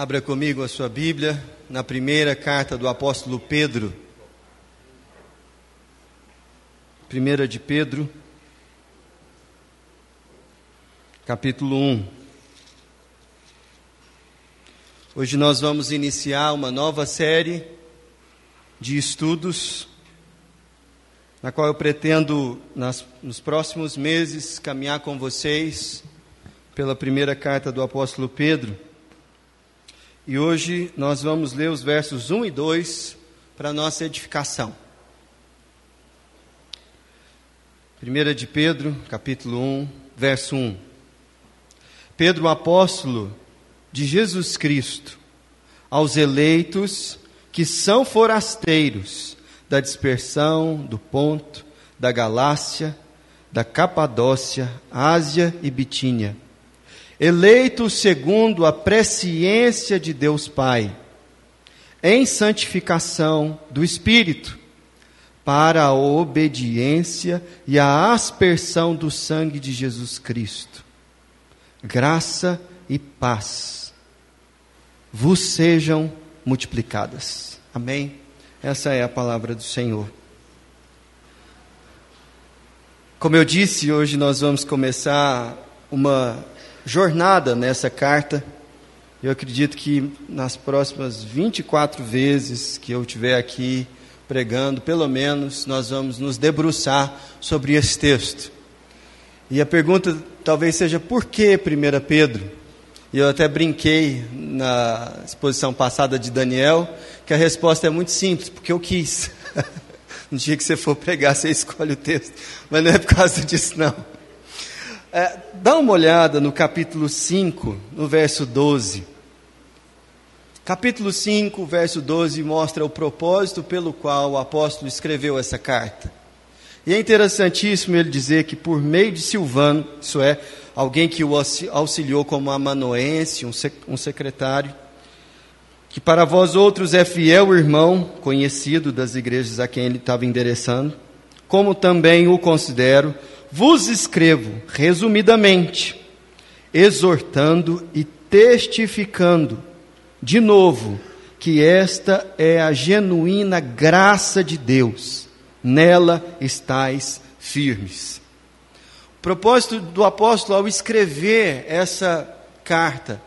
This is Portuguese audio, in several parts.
Abra comigo a sua Bíblia na primeira carta do apóstolo Pedro. Primeira de Pedro, capítulo 1. Hoje nós vamos iniciar uma nova série de estudos, na qual eu pretendo, nas, nos próximos meses, caminhar com vocês pela primeira carta do apóstolo Pedro. E hoje nós vamos ler os versos 1 e 2 para nossa edificação. 1 de Pedro, capítulo 1, verso 1. Pedro, apóstolo de Jesus Cristo, aos eleitos que são forasteiros da dispersão, do Ponto, da Galácia, da Capadócia, Ásia e Bitínia eleitos segundo a presciência de Deus Pai, em santificação do Espírito, para a obediência e a aspersão do sangue de Jesus Cristo. Graça e paz vos sejam multiplicadas. Amém? Essa é a palavra do Senhor. Como eu disse, hoje nós vamos começar uma jornada nessa carta. Eu acredito que nas próximas 24 vezes que eu estiver aqui pregando, pelo menos nós vamos nos debruçar sobre esse texto. E a pergunta talvez seja por que 1 Pedro? E eu até brinquei na exposição passada de Daniel, que a resposta é muito simples, porque eu quis. no dia que você for pregar, você escolhe o texto. Mas não é por causa disso, não. É, dá uma olhada no capítulo 5, no verso 12. Capítulo 5, verso 12 mostra o propósito pelo qual o apóstolo escreveu essa carta. E é interessantíssimo ele dizer que por meio de Silvano, isso é, alguém que o auxiliou como amanuense, um secretário, que para vós outros é fiel irmão, conhecido das igrejas a quem ele estava endereçando, como também o considero vos escrevo, resumidamente, exortando e testificando, de novo, que esta é a genuína graça de Deus, nela estáis firmes. O propósito do apóstolo ao escrever essa carta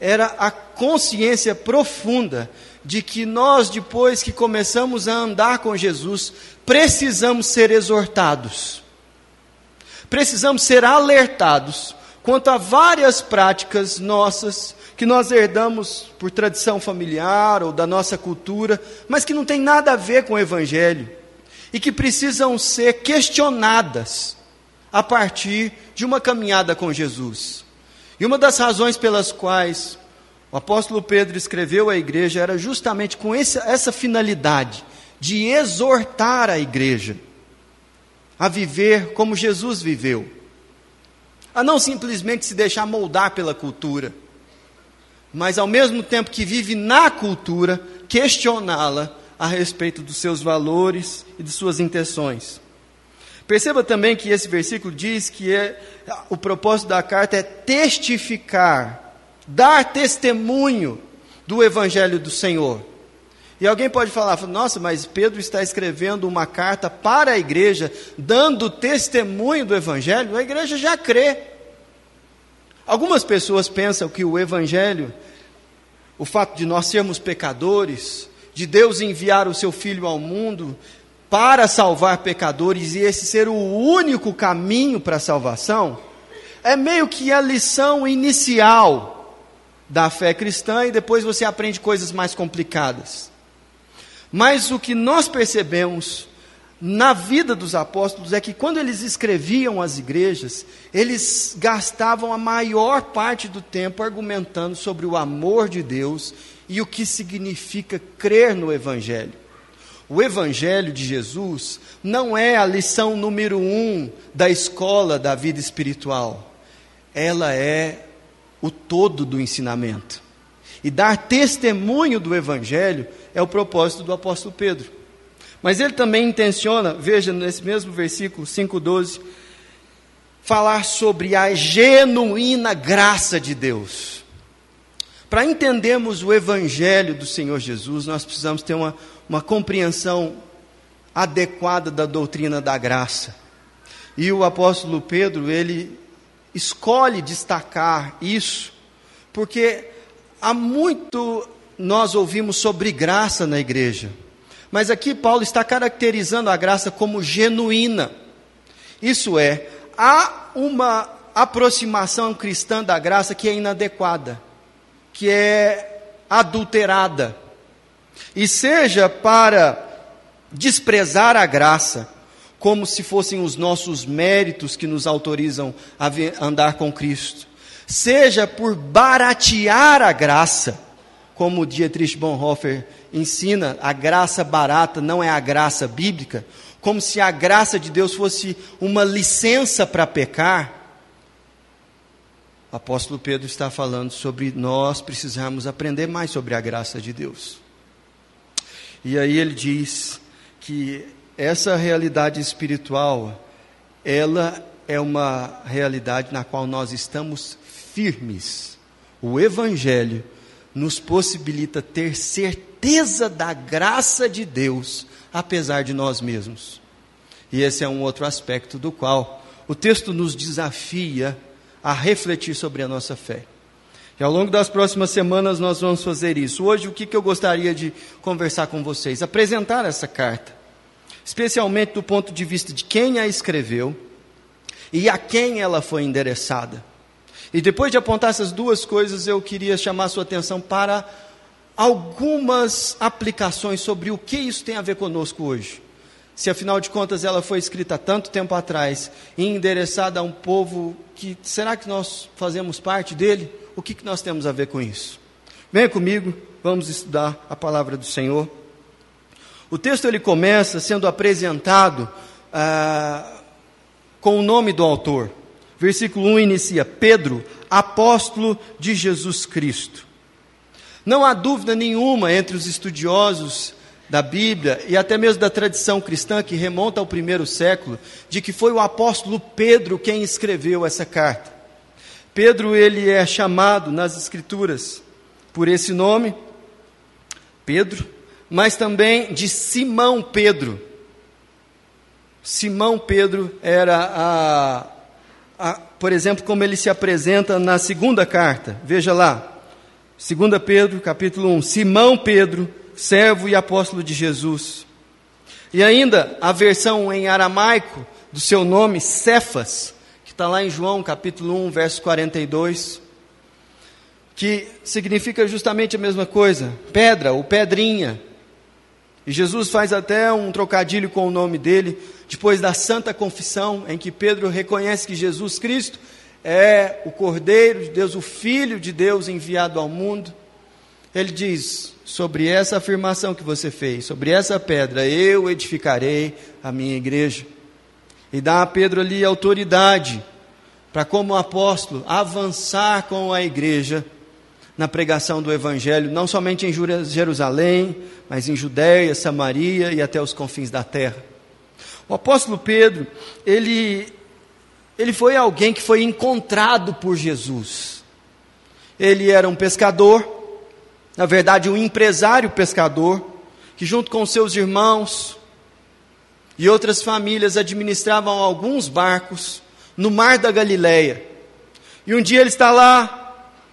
era a consciência profunda de que nós, depois que começamos a andar com Jesus, precisamos ser exortados precisamos ser alertados quanto a várias práticas nossas que nós herdamos por tradição familiar ou da nossa cultura, mas que não tem nada a ver com o Evangelho e que precisam ser questionadas a partir de uma caminhada com Jesus. E uma das razões pelas quais o apóstolo Pedro escreveu à igreja era justamente com essa, essa finalidade de exortar a igreja a viver como Jesus viveu, a não simplesmente se deixar moldar pela cultura, mas ao mesmo tempo que vive na cultura, questioná-la a respeito dos seus valores e de suas intenções. Perceba também que esse versículo diz que é, o propósito da carta é testificar, dar testemunho do Evangelho do Senhor. E alguém pode falar, nossa, mas Pedro está escrevendo uma carta para a igreja, dando testemunho do Evangelho, a igreja já crê. Algumas pessoas pensam que o Evangelho, o fato de nós sermos pecadores, de Deus enviar o seu Filho ao mundo para salvar pecadores e esse ser o único caminho para a salvação, é meio que a lição inicial da fé cristã e depois você aprende coisas mais complicadas. Mas o que nós percebemos na vida dos apóstolos é que quando eles escreviam as igrejas, eles gastavam a maior parte do tempo argumentando sobre o amor de Deus e o que significa crer no Evangelho. O Evangelho de Jesus não é a lição número um da escola da vida espiritual, ela é o todo do ensinamento. E dar testemunho do Evangelho é o propósito do apóstolo Pedro. Mas ele também intenciona, veja nesse mesmo versículo 5,12, falar sobre a genuína graça de Deus. Para entendermos o Evangelho do Senhor Jesus, nós precisamos ter uma, uma compreensão adequada da doutrina da graça. E o apóstolo Pedro, ele escolhe destacar isso, porque há muito nós ouvimos sobre graça na igreja, mas aqui Paulo está caracterizando a graça como genuína. Isso é, há uma aproximação cristã da graça que é inadequada, que é adulterada. E seja para desprezar a graça, como se fossem os nossos méritos que nos autorizam a andar com Cristo, seja por baratear a graça, como Dietrich Bonhoeffer ensina, a graça barata não é a graça bíblica, como se a graça de Deus fosse uma licença para pecar. O apóstolo Pedro está falando sobre nós precisarmos aprender mais sobre a graça de Deus. E aí ele diz que essa realidade espiritual, ela é uma realidade na qual nós estamos firmes. O Evangelho nos possibilita ter certeza da graça de Deus, apesar de nós mesmos. E esse é um outro aspecto do qual o texto nos desafia a refletir sobre a nossa fé. E ao longo das próximas semanas nós vamos fazer isso. Hoje, o que, que eu gostaria de conversar com vocês? Apresentar essa carta especialmente do ponto de vista de quem a escreveu e a quem ela foi endereçada. E depois de apontar essas duas coisas, eu queria chamar sua atenção para algumas aplicações sobre o que isso tem a ver conosco hoje. Se afinal de contas ela foi escrita tanto tempo atrás e endereçada a um povo que será que nós fazemos parte dele? O que, que nós temos a ver com isso? Venha comigo, vamos estudar a palavra do Senhor. O texto ele começa sendo apresentado ah, com o nome do autor. Versículo 1 inicia: Pedro, apóstolo de Jesus Cristo. Não há dúvida nenhuma entre os estudiosos da Bíblia e até mesmo da tradição cristã que remonta ao primeiro século, de que foi o apóstolo Pedro quem escreveu essa carta. Pedro ele é chamado nas escrituras por esse nome, Pedro, mas também de Simão Pedro. Simão Pedro era a, a, por exemplo, como ele se apresenta na segunda carta. Veja lá, 2 Pedro, capítulo 1. Simão Pedro, servo e apóstolo de Jesus. E ainda a versão em aramaico do seu nome, Cefas, que está lá em João, capítulo 1, verso 42, que significa justamente a mesma coisa, pedra ou pedrinha. E Jesus faz até um trocadilho com o nome dele, depois da santa confissão, em que Pedro reconhece que Jesus Cristo é o Cordeiro de Deus, o Filho de Deus enviado ao mundo. Ele diz: sobre essa afirmação que você fez, sobre essa pedra, eu edificarei a minha igreja. E dá a Pedro ali autoridade para, como apóstolo, avançar com a igreja na pregação do Evangelho, não somente em Jerusalém, mas em Judéia, Samaria e até os confins da terra. O apóstolo Pedro, ele, ele foi alguém que foi encontrado por Jesus. Ele era um pescador, na verdade, um empresário pescador, que junto com seus irmãos e outras famílias administravam alguns barcos no mar da Galileia. E um dia ele está lá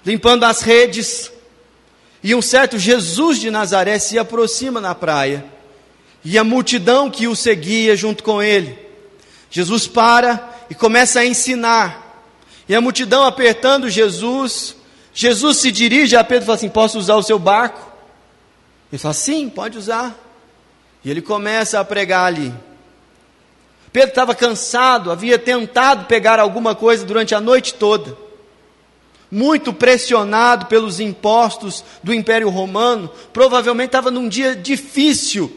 limpando as redes, e um certo Jesus de Nazaré se aproxima na praia, e a multidão que o seguia junto com ele. Jesus para e começa a ensinar, e a multidão apertando Jesus, Jesus se dirige a Pedro e fala assim: Posso usar o seu barco? Ele fala: Sim, pode usar. E ele começa a pregar ali. Pedro estava cansado, havia tentado pegar alguma coisa durante a noite toda muito pressionado pelos impostos do Império Romano, provavelmente estava num dia difícil,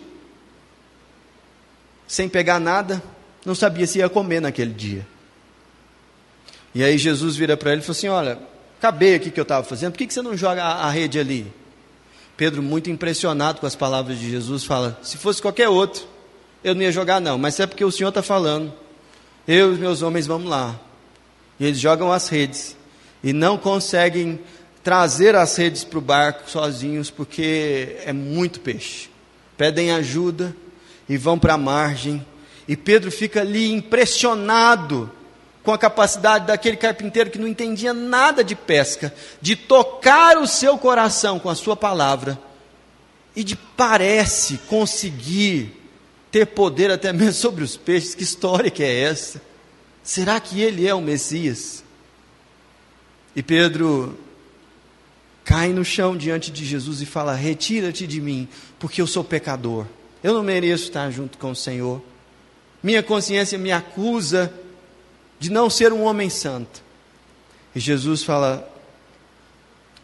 sem pegar nada, não sabia se ia comer naquele dia. E aí Jesus vira para ele e falou assim: Olha, acabei aqui que eu estava fazendo, por que, que você não joga a, a rede ali? Pedro, muito impressionado com as palavras de Jesus, fala: Se fosse qualquer outro, eu não ia jogar, não, mas é porque o Senhor está falando. Eu e os meus homens vamos lá. E eles jogam as redes e não conseguem trazer as redes para o barco sozinhos, porque é muito peixe. Pedem ajuda e vão para a margem. E Pedro fica ali impressionado com a capacidade daquele carpinteiro que não entendia nada de pesca, de tocar o seu coração com a sua palavra e de parece conseguir ter poder até mesmo sobre os peixes. Que história que é essa? Será que ele é o Messias? E Pedro cai no chão diante de Jesus e fala: Retira-te de mim, porque eu sou pecador. Eu não mereço estar junto com o Senhor. Minha consciência me acusa de não ser um homem santo. E Jesus fala: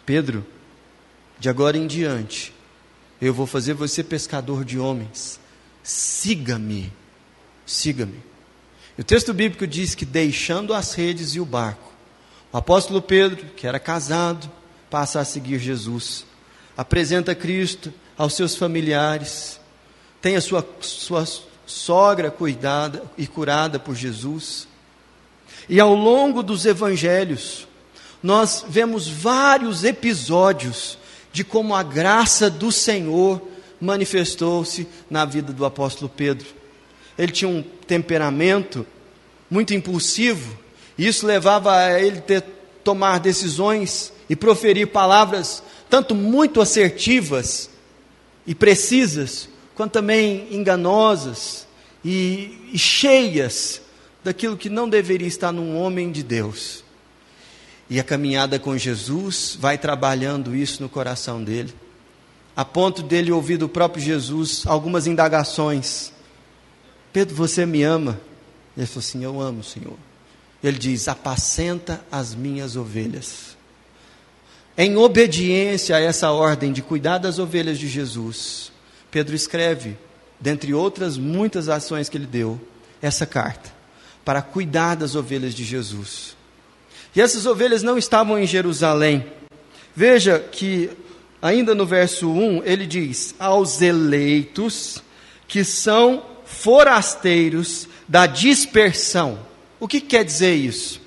Pedro, de agora em diante, eu vou fazer você pescador de homens. Siga-me, siga-me. O texto bíblico diz que deixando as redes e o barco, apóstolo Pedro, que era casado, passa a seguir Jesus, apresenta Cristo aos seus familiares, tem a sua, sua sogra cuidada e curada por Jesus. E ao longo dos evangelhos, nós vemos vários episódios de como a graça do Senhor manifestou-se na vida do apóstolo Pedro. Ele tinha um temperamento muito impulsivo, isso levava a ele ter tomar decisões e proferir palavras tanto muito assertivas e precisas, quanto também enganosas e, e cheias daquilo que não deveria estar num homem de Deus. E a caminhada com Jesus vai trabalhando isso no coração dele, a ponto dele ouvir do próprio Jesus algumas indagações. Pedro, você me ama? Ele falou assim: Eu amo, Senhor. Ele diz: Apacenta as minhas ovelhas. Em obediência a essa ordem de cuidar das ovelhas de Jesus, Pedro escreve, dentre outras muitas ações que ele deu, essa carta para cuidar das ovelhas de Jesus. E essas ovelhas não estavam em Jerusalém. Veja que, ainda no verso 1, ele diz: aos eleitos que são forasteiros da dispersão. O que quer dizer isso?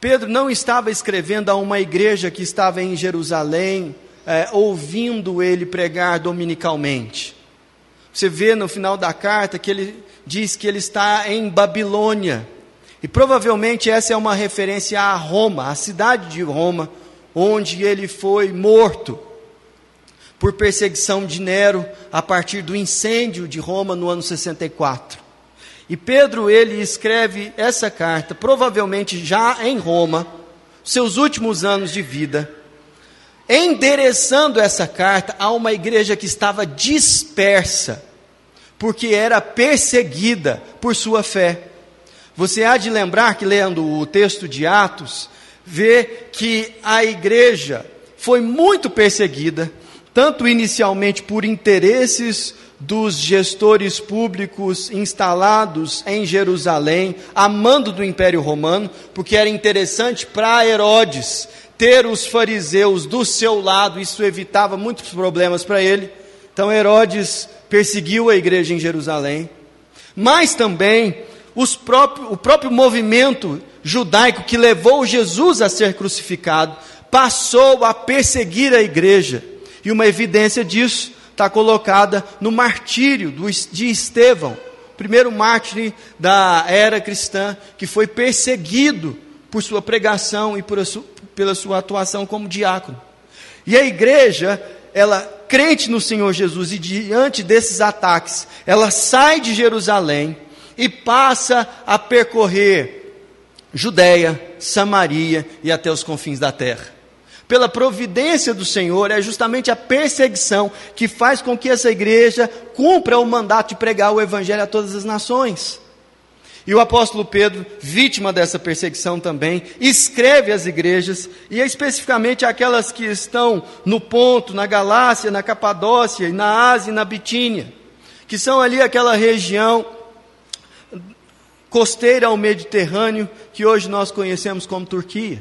Pedro não estava escrevendo a uma igreja que estava em Jerusalém, é, ouvindo ele pregar dominicalmente. Você vê no final da carta que ele diz que ele está em Babilônia. E provavelmente essa é uma referência a Roma, a cidade de Roma, onde ele foi morto por perseguição de Nero a partir do incêndio de Roma no ano 64. E Pedro ele escreve essa carta, provavelmente já em Roma, seus últimos anos de vida, endereçando essa carta a uma igreja que estava dispersa porque era perseguida por sua fé. Você há de lembrar que, lendo o texto de Atos, vê que a igreja foi muito perseguida, tanto inicialmente por interesses dos gestores públicos instalados em Jerusalém, a mando do Império Romano, porque era interessante para Herodes ter os fariseus do seu lado, isso evitava muitos problemas para ele. Então Herodes perseguiu a igreja em Jerusalém, mas também próprios, o próprio movimento judaico que levou Jesus a ser crucificado passou a perseguir a igreja. E uma evidência disso está colocada no martírio de Estevão, primeiro mártir da era cristã, que foi perseguido por sua pregação e por sua, pela sua atuação como diácono. E a igreja, ela crente no Senhor Jesus e diante desses ataques, ela sai de Jerusalém e passa a percorrer Judéia, Samaria e até os confins da terra. Pela providência do Senhor, é justamente a perseguição que faz com que essa igreja cumpra o mandato de pregar o Evangelho a todas as nações. E o apóstolo Pedro, vítima dessa perseguição também, escreve às igrejas, e especificamente aquelas que estão no Ponto, na Galácia, na Capadócia, na Ásia e na Bitínia, que são ali aquela região costeira ao Mediterrâneo, que hoje nós conhecemos como Turquia.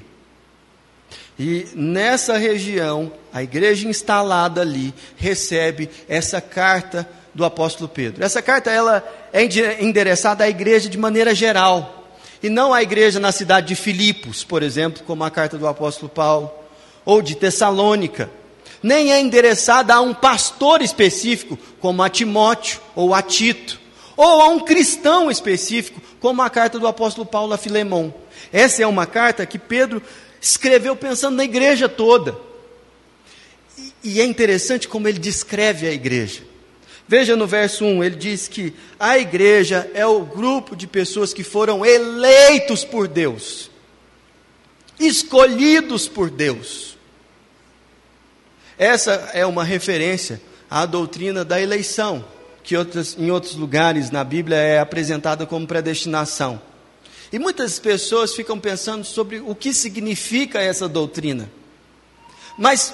E nessa região, a igreja instalada ali recebe essa carta do apóstolo Pedro. Essa carta ela é endereçada à igreja de maneira geral, e não à igreja na cidade de Filipos, por exemplo, como a carta do apóstolo Paulo, ou de Tessalônica. Nem é endereçada a um pastor específico, como a Timóteo ou a Tito, ou a um cristão específico, como a carta do apóstolo Paulo a Filemão. Essa é uma carta que Pedro escreveu pensando na igreja toda. E, e é interessante como ele descreve a igreja. Veja no verso 1, ele diz que a igreja é o grupo de pessoas que foram eleitos por Deus, escolhidos por Deus. Essa é uma referência à doutrina da eleição, que outras, em outros lugares na Bíblia é apresentada como predestinação. E muitas pessoas ficam pensando sobre o que significa essa doutrina. Mas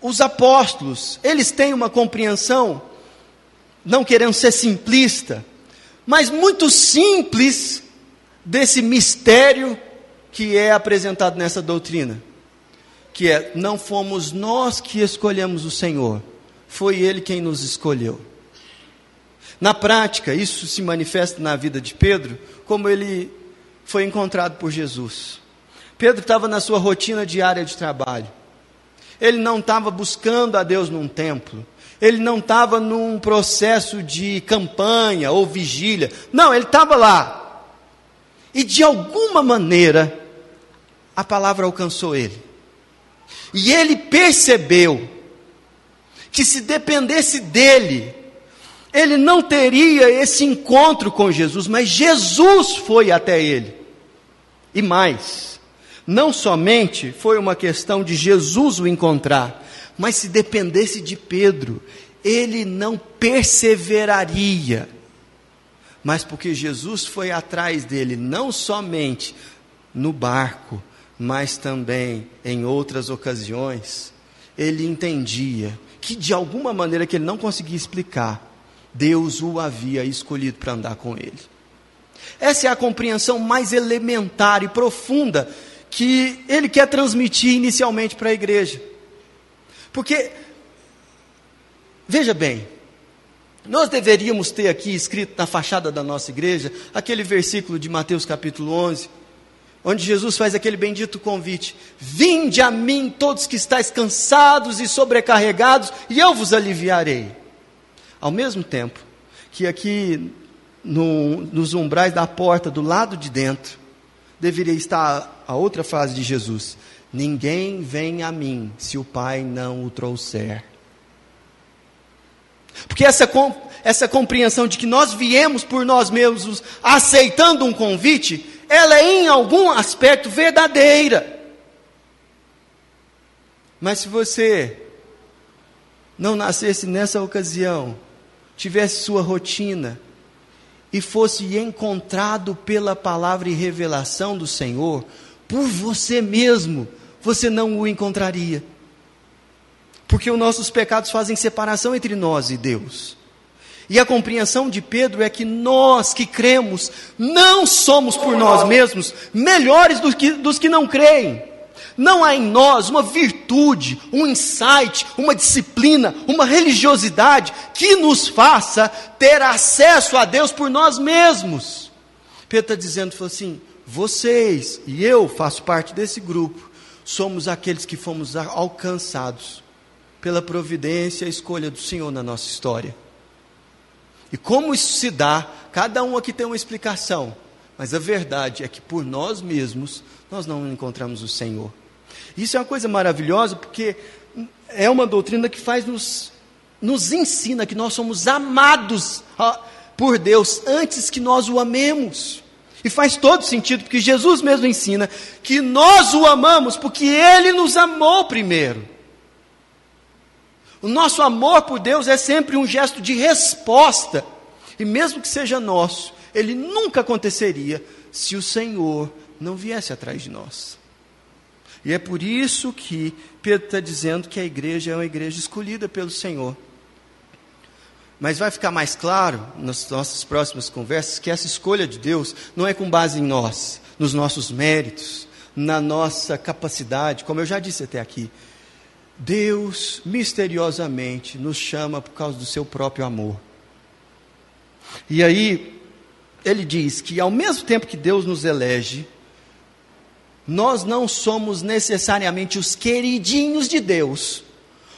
os apóstolos, eles têm uma compreensão, não querendo ser simplista, mas muito simples desse mistério que é apresentado nessa doutrina. Que é, não fomos nós que escolhemos o Senhor, foi Ele quem nos escolheu. Na prática, isso se manifesta na vida de Pedro, como ele foi encontrado por Jesus. Pedro estava na sua rotina diária de trabalho. Ele não estava buscando a Deus num templo. Ele não estava num processo de campanha ou vigília. Não, ele estava lá. E de alguma maneira, a palavra alcançou ele. E ele percebeu que se dependesse dele, ele não teria esse encontro com Jesus, mas Jesus foi até ele. E mais, não somente foi uma questão de Jesus o encontrar, mas se dependesse de Pedro, ele não perseveraria. Mas porque Jesus foi atrás dele, não somente no barco, mas também em outras ocasiões, ele entendia que de alguma maneira que ele não conseguia explicar, Deus o havia escolhido para andar com ele. Essa é a compreensão mais elementar e profunda que ele quer transmitir inicialmente para a igreja. Porque, veja bem, nós deveríamos ter aqui escrito na fachada da nossa igreja aquele versículo de Mateus capítulo 11, onde Jesus faz aquele bendito convite: Vinde a mim todos que estáis cansados e sobrecarregados, e eu vos aliviarei. Ao mesmo tempo que aqui no, nos umbrais da porta, do lado de dentro, deveria estar a outra frase de Jesus: Ninguém vem a mim se o Pai não o trouxer. Porque essa, essa compreensão de que nós viemos por nós mesmos aceitando um convite, ela é em algum aspecto verdadeira. Mas se você não nascesse nessa ocasião, tivesse sua rotina, e fosse encontrado pela palavra e revelação do Senhor, por você mesmo, você não o encontraria. Porque os nossos pecados fazem separação entre nós e Deus. E a compreensão de Pedro é que nós que cremos não somos por nós mesmos melhores do que, dos que não creem. Não há em nós uma virtude, um insight, uma disciplina, uma religiosidade que nos faça ter acesso a Deus por nós mesmos. Pedro está dizendo assim: vocês e eu faço parte desse grupo, somos aqueles que fomos alcançados pela providência e escolha do Senhor na nossa história. E como isso se dá, cada um aqui tem uma explicação, mas a verdade é que por nós mesmos nós não encontramos o Senhor. Isso é uma coisa maravilhosa porque é uma doutrina que faz nos, nos ensina que nós somos amados por Deus antes que nós o amemos. E faz todo sentido, porque Jesus mesmo ensina que nós o amamos porque Ele nos amou primeiro. O nosso amor por Deus é sempre um gesto de resposta, e mesmo que seja nosso, ele nunca aconteceria se o Senhor não viesse atrás de nós. E é por isso que Pedro está dizendo que a igreja é uma igreja escolhida pelo Senhor. Mas vai ficar mais claro nas nossas próximas conversas que essa escolha de Deus não é com base em nós, nos nossos méritos, na nossa capacidade, como eu já disse até aqui. Deus misteriosamente nos chama por causa do seu próprio amor. E aí, ele diz que ao mesmo tempo que Deus nos elege, nós não somos necessariamente os queridinhos de Deus,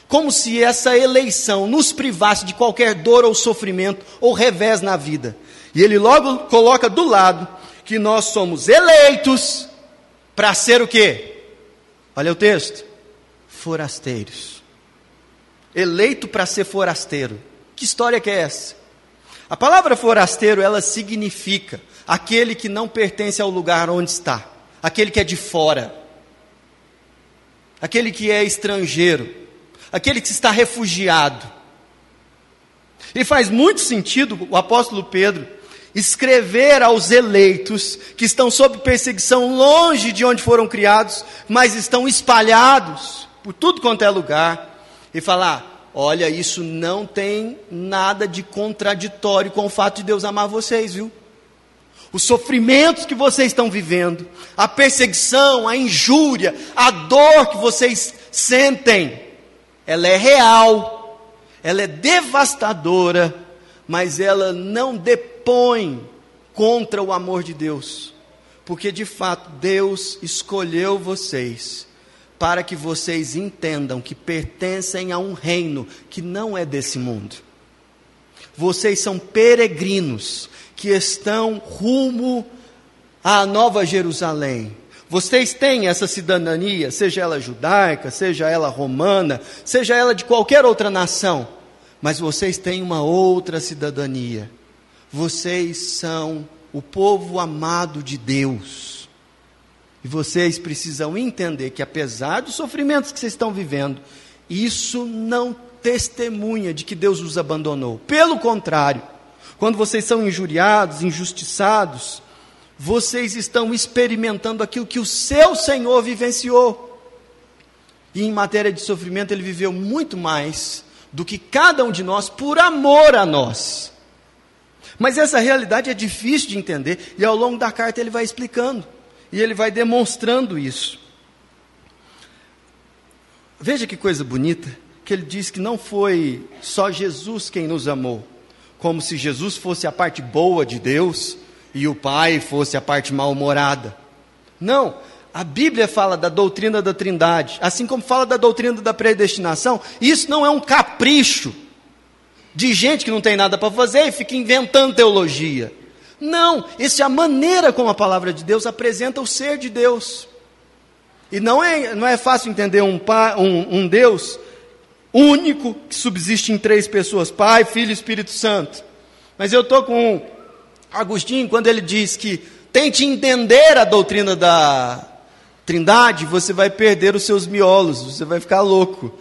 como se essa eleição nos privasse de qualquer dor ou sofrimento ou revés na vida. E ele logo coloca do lado que nós somos eleitos para ser o quê? Olha o texto. Forasteiros. Eleito para ser forasteiro. Que história que é essa? A palavra forasteiro, ela significa aquele que não pertence ao lugar onde está, aquele que é de fora, aquele que é estrangeiro, aquele que está refugiado. E faz muito sentido o apóstolo Pedro escrever aos eleitos que estão sob perseguição longe de onde foram criados, mas estão espalhados por tudo quanto é lugar, e falar: olha, isso não tem nada de contraditório com o fato de Deus amar vocês, viu? Os sofrimentos que vocês estão vivendo, a perseguição, a injúria, a dor que vocês sentem, ela é real, ela é devastadora, mas ela não depõe contra o amor de Deus, porque de fato Deus escolheu vocês para que vocês entendam que pertencem a um reino que não é desse mundo. Vocês são peregrinos que estão rumo à Nova Jerusalém. Vocês têm essa cidadania, seja ela judaica, seja ela romana, seja ela de qualquer outra nação mas vocês têm uma outra cidadania. Vocês são o povo amado de Deus. E vocês precisam entender que, apesar dos sofrimentos que vocês estão vivendo, isso não testemunha de que Deus os abandonou. Pelo contrário, quando vocês são injuriados, injustiçados, vocês estão experimentando aquilo que o seu Senhor vivenciou. E em matéria de sofrimento, ele viveu muito mais do que cada um de nós por amor a nós. Mas essa realidade é difícil de entender e ao longo da carta ele vai explicando e ele vai demonstrando isso. Veja que coisa bonita, que ele diz que não foi só Jesus quem nos amou, como se Jesus fosse a parte boa de Deus e o Pai fosse a parte mal-humorada. Não, a Bíblia fala da doutrina da Trindade, assim como fala da doutrina da predestinação. Isso não é um capricho de gente que não tem nada para fazer e fica inventando teologia. Não, isso é a maneira como a palavra de Deus apresenta o ser de Deus. E não é, não é fácil entender um, um, um Deus único que subsiste em três pessoas: Pai, Filho e Espírito Santo. Mas eu estou com Agostinho quando ele diz que tente entender a doutrina da, Trindade, você vai perder os seus miolos, você vai ficar louco.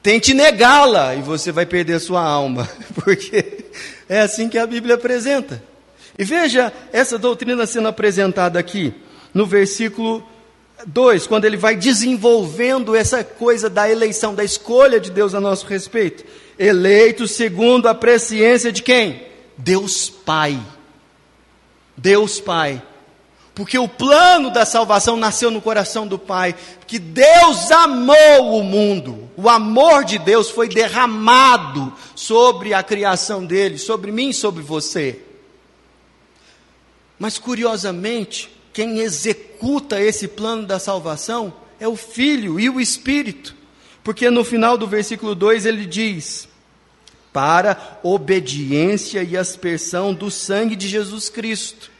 Tente negá-la e você vai perder a sua alma, porque é assim que a Bíblia apresenta. E veja essa doutrina sendo apresentada aqui, no versículo 2, quando ele vai desenvolvendo essa coisa da eleição, da escolha de Deus a nosso respeito. Eleito segundo a presciência de quem? Deus Pai. Deus Pai porque o plano da salvação nasceu no coração do Pai, que Deus amou o mundo, o amor de Deus foi derramado sobre a criação dele, sobre mim, sobre você. Mas curiosamente, quem executa esse plano da salvação é o Filho e o Espírito, porque no final do versículo 2 ele diz: para obediência e aspersão do sangue de Jesus Cristo.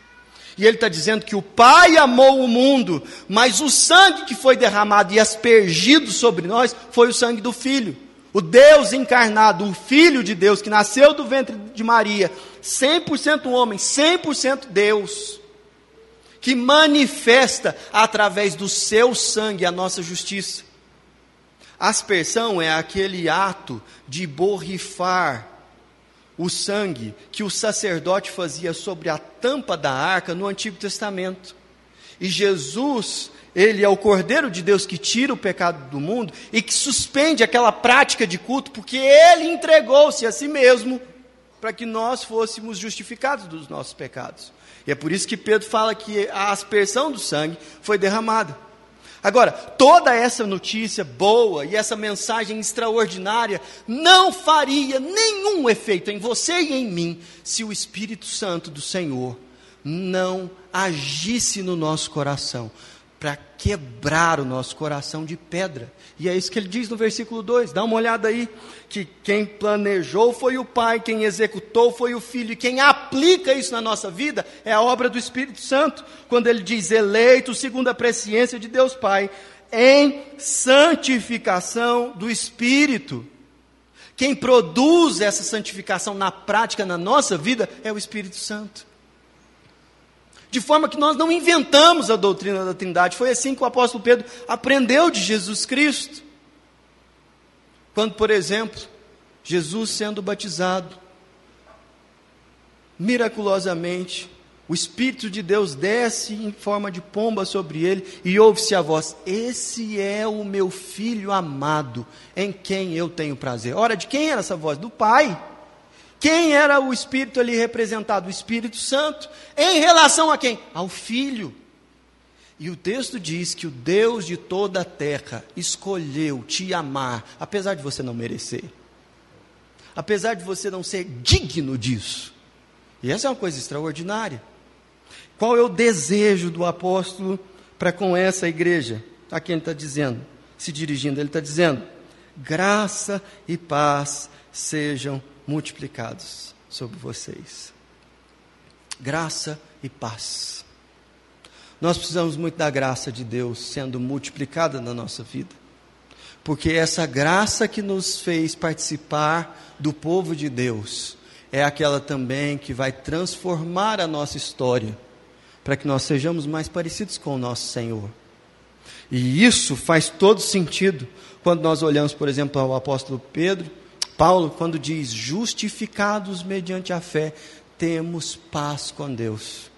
E ele está dizendo que o Pai amou o mundo, mas o sangue que foi derramado e aspergido sobre nós foi o sangue do Filho. O Deus encarnado, o Filho de Deus, que nasceu do ventre de Maria, 100% homem, 100% Deus, que manifesta através do seu sangue a nossa justiça. Aspersão é aquele ato de borrifar o sangue que o sacerdote fazia sobre a tampa da arca no Antigo Testamento. E Jesus, ele é o Cordeiro de Deus que tira o pecado do mundo e que suspende aquela prática de culto, porque ele entregou-se a si mesmo para que nós fôssemos justificados dos nossos pecados. E é por isso que Pedro fala que a aspersão do sangue foi derramada. Agora, toda essa notícia boa e essa mensagem extraordinária não faria nenhum efeito em você e em mim se o Espírito Santo do Senhor não agisse no nosso coração, para quebrar o nosso coração de pedra. E é isso que ele diz no versículo 2. Dá uma olhada aí, que quem planejou foi o Pai, quem executou foi o Filho, e quem aplica isso na nossa vida é a obra do Espírito Santo. Quando ele diz eleito segundo a presciência de Deus Pai, em santificação do Espírito. Quem produz essa santificação na prática na nossa vida é o Espírito Santo. De forma que nós não inventamos a doutrina da Trindade. Foi assim que o apóstolo Pedro aprendeu de Jesus Cristo. Quando, por exemplo, Jesus sendo batizado, miraculosamente, o Espírito de Deus desce em forma de pomba sobre ele e ouve-se a voz: Esse é o meu filho amado, em quem eu tenho prazer. Ora, de quem era essa voz? Do Pai. Quem era o Espírito ali representado? O Espírito Santo. Em relação a quem? Ao Filho. E o texto diz que o Deus de toda a terra escolheu te amar, apesar de você não merecer, apesar de você não ser digno disso. E essa é uma coisa extraordinária. Qual é o desejo do apóstolo para com essa igreja? A quem ele está dizendo, se dirigindo, ele está dizendo: graça e paz sejam multiplicados sobre vocês. Graça e paz. Nós precisamos muito da graça de Deus sendo multiplicada na nossa vida. Porque essa graça que nos fez participar do povo de Deus é aquela também que vai transformar a nossa história para que nós sejamos mais parecidos com o nosso Senhor. E isso faz todo sentido quando nós olhamos, por exemplo, ao apóstolo Pedro Paulo, quando diz justificados mediante a fé, temos paz com Deus.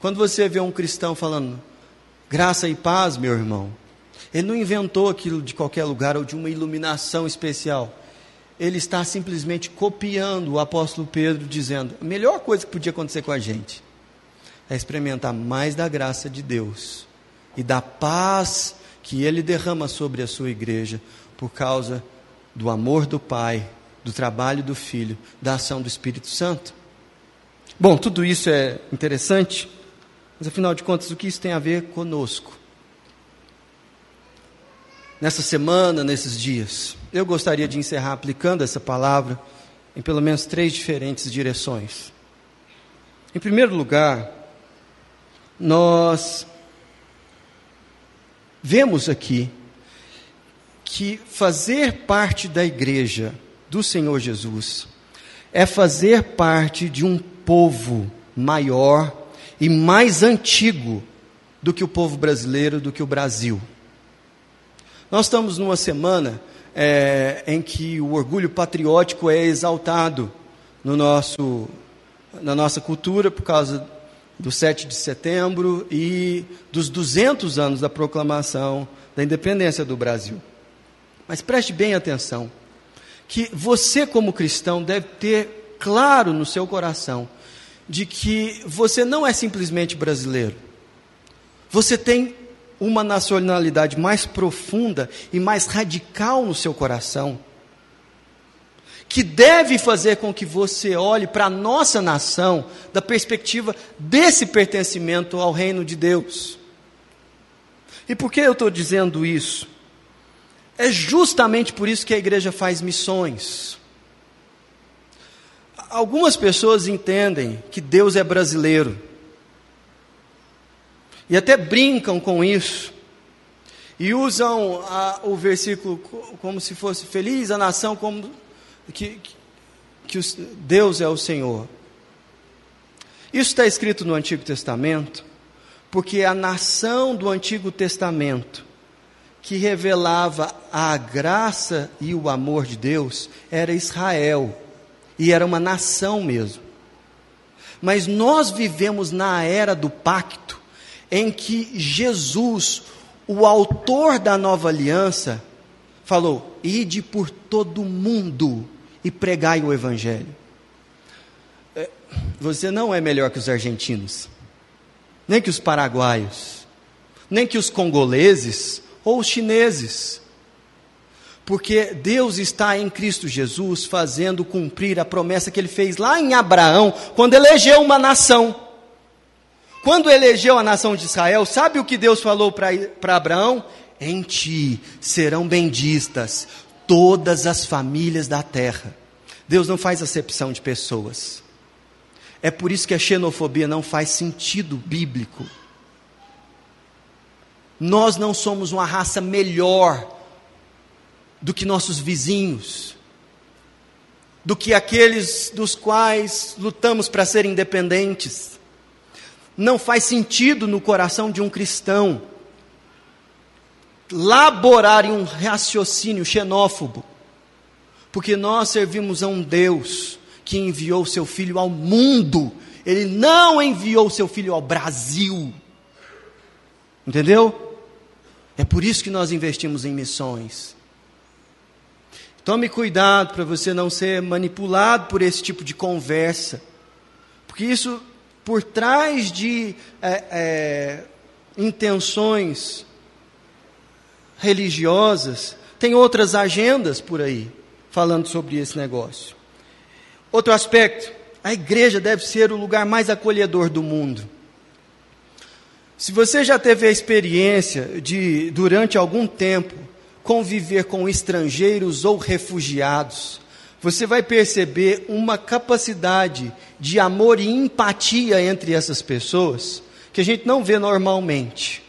Quando você vê um cristão falando graça e paz, meu irmão, ele não inventou aquilo de qualquer lugar ou de uma iluminação especial. Ele está simplesmente copiando o apóstolo Pedro, dizendo: a melhor coisa que podia acontecer com a gente é experimentar mais da graça de Deus e da paz que ele derrama sobre a sua igreja por causa de do amor do Pai, do trabalho do Filho, da ação do Espírito Santo. Bom, tudo isso é interessante, mas afinal de contas, o que isso tem a ver conosco? Nessa semana, nesses dias, eu gostaria de encerrar aplicando essa palavra em pelo menos três diferentes direções. Em primeiro lugar, nós vemos aqui que fazer parte da igreja do Senhor Jesus é fazer parte de um povo maior e mais antigo do que o povo brasileiro, do que o Brasil. Nós estamos numa semana é, em que o orgulho patriótico é exaltado no nosso, na nossa cultura por causa do 7 de setembro e dos 200 anos da proclamação da independência do Brasil. Mas preste bem atenção, que você, como cristão, deve ter claro no seu coração de que você não é simplesmente brasileiro. Você tem uma nacionalidade mais profunda e mais radical no seu coração, que deve fazer com que você olhe para a nossa nação da perspectiva desse pertencimento ao reino de Deus. E por que eu estou dizendo isso? É justamente por isso que a igreja faz missões. Algumas pessoas entendem que Deus é brasileiro. E até brincam com isso. E usam a, o versículo como se fosse feliz a nação como que, que, os, Deus é o Senhor. Isso está escrito no Antigo Testamento, porque a nação do Antigo Testamento que revelava a graça e o amor de Deus era Israel, e era uma nação mesmo. Mas nós vivemos na era do pacto, em que Jesus, o autor da nova aliança, falou: ide por todo mundo e pregai o evangelho. É, você não é melhor que os argentinos, nem que os paraguaios, nem que os congoleses, ou os chineses. Porque Deus está em Cristo Jesus fazendo cumprir a promessa que ele fez lá em Abraão, quando elegeu uma nação. Quando elegeu a nação de Israel, sabe o que Deus falou para Abraão? Em ti serão benditas todas as famílias da terra. Deus não faz acepção de pessoas. É por isso que a xenofobia não faz sentido bíblico. Nós não somos uma raça melhor do que nossos vizinhos, do que aqueles dos quais lutamos para ser independentes. Não faz sentido no coração de um cristão laborar em um raciocínio xenófobo, porque nós servimos a um Deus que enviou seu filho ao mundo, ele não enviou seu filho ao Brasil. Entendeu? É por isso que nós investimos em missões. Tome cuidado para você não ser manipulado por esse tipo de conversa, porque isso, por trás de é, é, intenções religiosas, tem outras agendas por aí, falando sobre esse negócio. Outro aspecto, a igreja deve ser o lugar mais acolhedor do mundo. Se você já teve a experiência de, durante algum tempo, conviver com estrangeiros ou refugiados, você vai perceber uma capacidade de amor e empatia entre essas pessoas que a gente não vê normalmente.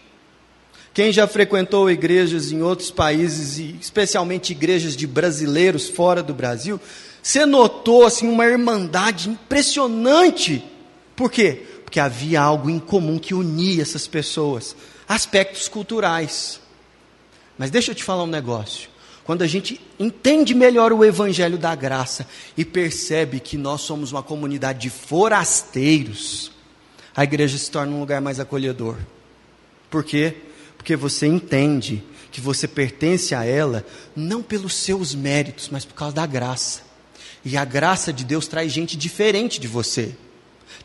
Quem já frequentou igrejas em outros países, e especialmente igrejas de brasileiros fora do Brasil, você notou assim uma irmandade impressionante. Por quê? Porque havia algo em comum que unia essas pessoas, aspectos culturais. Mas deixa eu te falar um negócio. Quando a gente entende melhor o evangelho da graça e percebe que nós somos uma comunidade de forasteiros, a igreja se torna um lugar mais acolhedor. Por quê? Porque você entende que você pertence a ela não pelos seus méritos, mas por causa da graça. E a graça de Deus traz gente diferente de você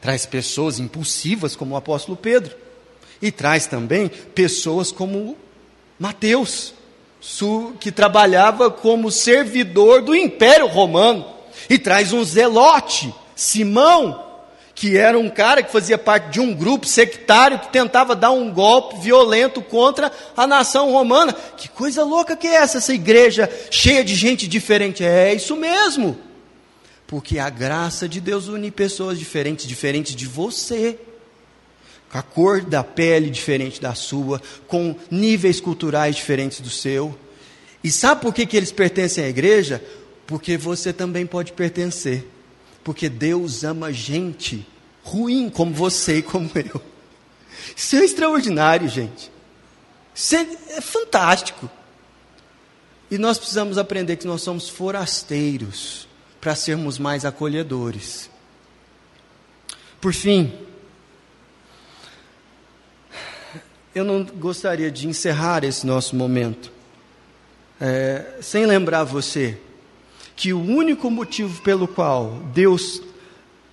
traz pessoas impulsivas, como o apóstolo Pedro, e traz também pessoas como Mateus, que trabalhava como servidor do Império Romano, e traz um zelote, Simão, que era um cara que fazia parte de um grupo sectário que tentava dar um golpe violento contra a nação romana. Que coisa louca que é essa, essa igreja cheia de gente diferente? É isso mesmo. Porque a graça de Deus une pessoas diferentes, diferentes de você. Com a cor da pele diferente da sua, com níveis culturais diferentes do seu. E sabe por que, que eles pertencem à igreja? Porque você também pode pertencer. Porque Deus ama gente ruim como você e como eu. Isso é extraordinário, gente. Isso é, é fantástico. E nós precisamos aprender que nós somos forasteiros para sermos mais acolhedores. Por fim, eu não gostaria de encerrar esse nosso momento é, sem lembrar você que o único motivo pelo qual Deus,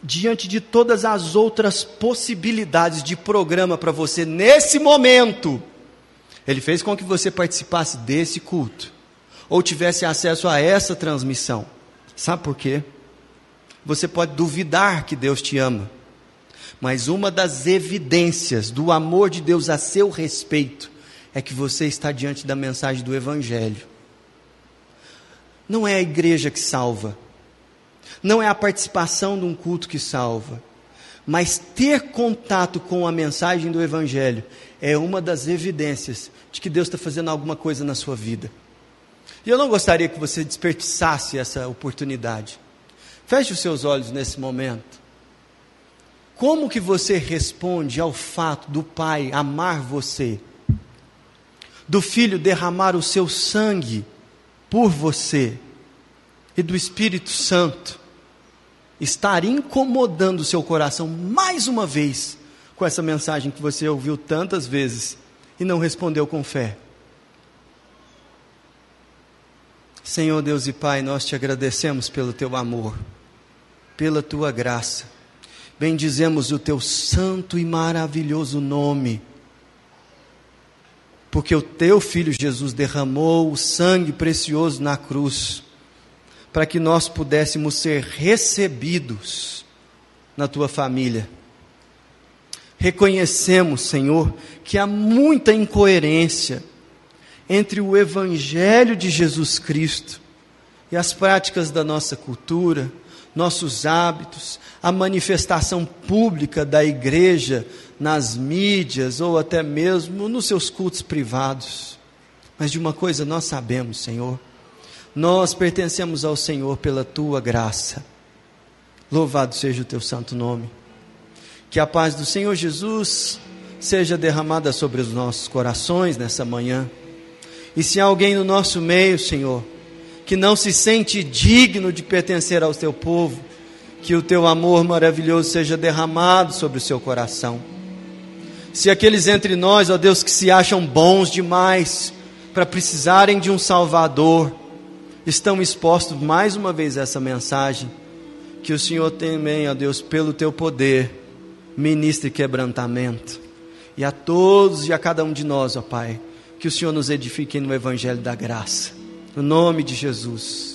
diante de todas as outras possibilidades de programa para você nesse momento, Ele fez com que você participasse desse culto ou tivesse acesso a essa transmissão Sabe por quê? Você pode duvidar que Deus te ama, mas uma das evidências do amor de Deus a seu respeito é que você está diante da mensagem do Evangelho. Não é a igreja que salva, não é a participação de um culto que salva, mas ter contato com a mensagem do Evangelho é uma das evidências de que Deus está fazendo alguma coisa na sua vida. E eu não gostaria que você desperdiçasse essa oportunidade. Feche os seus olhos nesse momento. Como que você responde ao fato do Pai amar você? Do Filho derramar o seu sangue por você? E do Espírito Santo estar incomodando o seu coração mais uma vez com essa mensagem que você ouviu tantas vezes e não respondeu com fé? Senhor Deus e Pai, nós te agradecemos pelo teu amor, pela tua graça. Bendizemos o teu santo e maravilhoso nome, porque o teu filho Jesus derramou o sangue precioso na cruz, para que nós pudéssemos ser recebidos na tua família, reconhecemos, Senhor, que há muita incoerência entre o Evangelho de Jesus Cristo e as práticas da nossa cultura, nossos hábitos, a manifestação pública da igreja nas mídias ou até mesmo nos seus cultos privados. Mas de uma coisa nós sabemos, Senhor, nós pertencemos ao Senhor pela tua graça. Louvado seja o teu santo nome. Que a paz do Senhor Jesus seja derramada sobre os nossos corações nessa manhã. E se há alguém no nosso meio, Senhor, que não se sente digno de pertencer ao teu povo, que o teu amor maravilhoso seja derramado sobre o seu coração. Se aqueles entre nós, ó Deus, que se acham bons demais para precisarem de um Salvador, estão expostos mais uma vez a essa mensagem, que o Senhor também, ó Deus, pelo teu poder, ministre quebrantamento. E a todos e a cada um de nós, ó Pai, que o Senhor nos edifique no Evangelho da graça. No nome de Jesus.